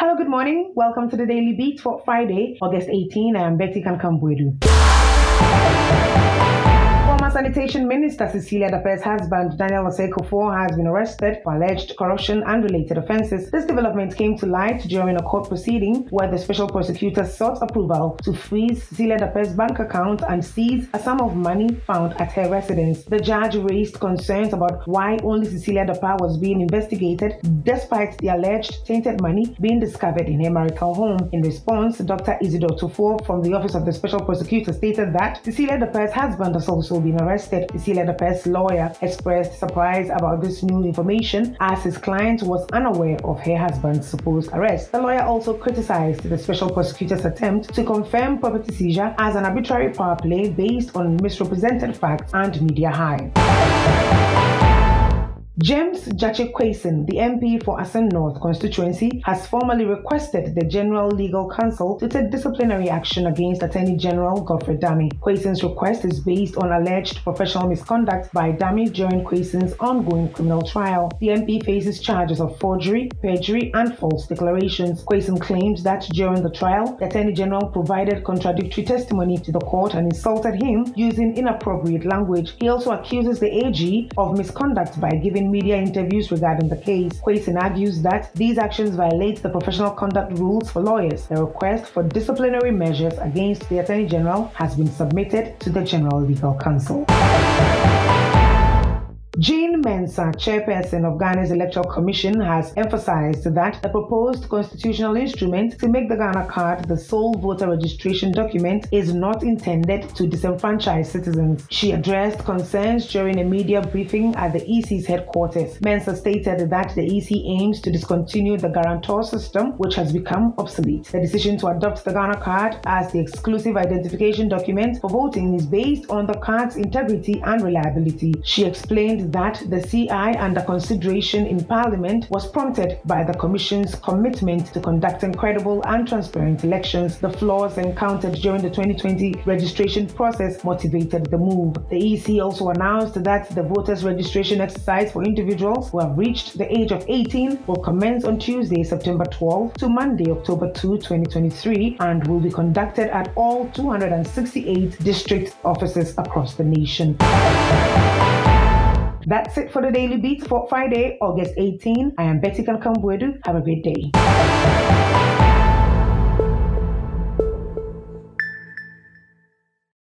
Hello, good morning. Welcome to the Daily Beat for Friday, August 18. I am Betty Kankambwedu. Sanitation Minister Cecilia Dapaah's husband, Daniel Osei-Kuffour, has been arrested for alleged corruption and related offences. This development came to light during a court proceeding where the special prosecutor sought approval to freeze Cecilia Dapaah's bank account and seize a sum of money found at her residence. The judge raised concerns about why only Cecilia Dapaah was being investigated despite the alleged tainted money being discovered in her marital home. In response, Dr. Isidore Tuffuor from the Office of the Special Prosecutor stated that Cecilia Dapaah's husband has also been arrested. Cecilia Dapaah's lawyer expressed surprise about this new information as his client was unaware of her husband's supposed arrest. The lawyer also criticized the special prosecutor's attempt to confirm property seizure as an arbitrary power play based on misrepresented facts and media hype. James Quayson, the MP for Assin North constituency, has formally requested the General Legal Council to take disciplinary action against Attorney General Godfred Dame. Quayson's request is based on alleged professional misconduct by Dame during Quayson's ongoing criminal trial. The MP faces charges of forgery, perjury, and false declarations. Quayson claims that during the trial, the Attorney General provided contradictory testimony to the court and insulted him using inappropriate language. He also accuses the AG of misconduct by giving media interviews regarding the case. Quayson argues that these actions violate the professional conduct rules for lawyers. The request for disciplinary measures against the Attorney General has been submitted to the General Legal Council. Jean Mensa, uh, chairperson of Ghana's Electoral Commission, has emphasized that the proposed constitutional instrument to make the Ghana card the sole voter registration document is not intended to disenfranchise citizens. She addressed concerns during a media briefing at the EC's headquarters. Mensa stated that the EC aims to discontinue the guarantor system, which has become obsolete. The decision to adopt the Ghana card as the exclusive identification document for voting is based on the card's integrity and reliability. She explained that the CI under consideration in Parliament was prompted by the Commission's commitment to conducting credible and transparent elections. The flaws encountered during the 2020 registration process motivated the move. The EC also announced that the voters' registration exercise for individuals who have reached the age of 18 will commence on Tuesday, September 12 to Monday, October 2, 2023, and will be conducted at all 268 district offices across the nation. That's it for the Daily Beats for Friday, August 18. I am Betty Kankambwedu. Have a great day.